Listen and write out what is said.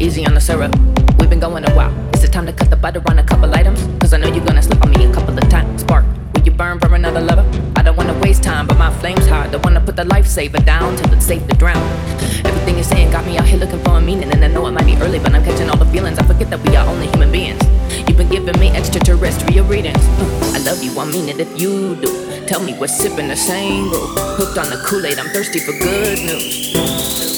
easy on the syrup. We've been going a while. Is it time to cut the butter on a couple items? Cause I know you're gonna slip on me a couple of times. Spark, will you burn for another lover? I don't wanna waste time, but my flame's hot. Don't wanna put the lifesaver down till it's safe to drown. Everything you're saying got me out here looking for a meaning, and I know it might be early, but I'm catching all the feelings. I forget that we are only human beings. You've been giving me extraterrestrial readings. I love you, I mean it if you do. Tell me we're sipping the same. Hooked on the Kool Aid, I'm thirsty for good news.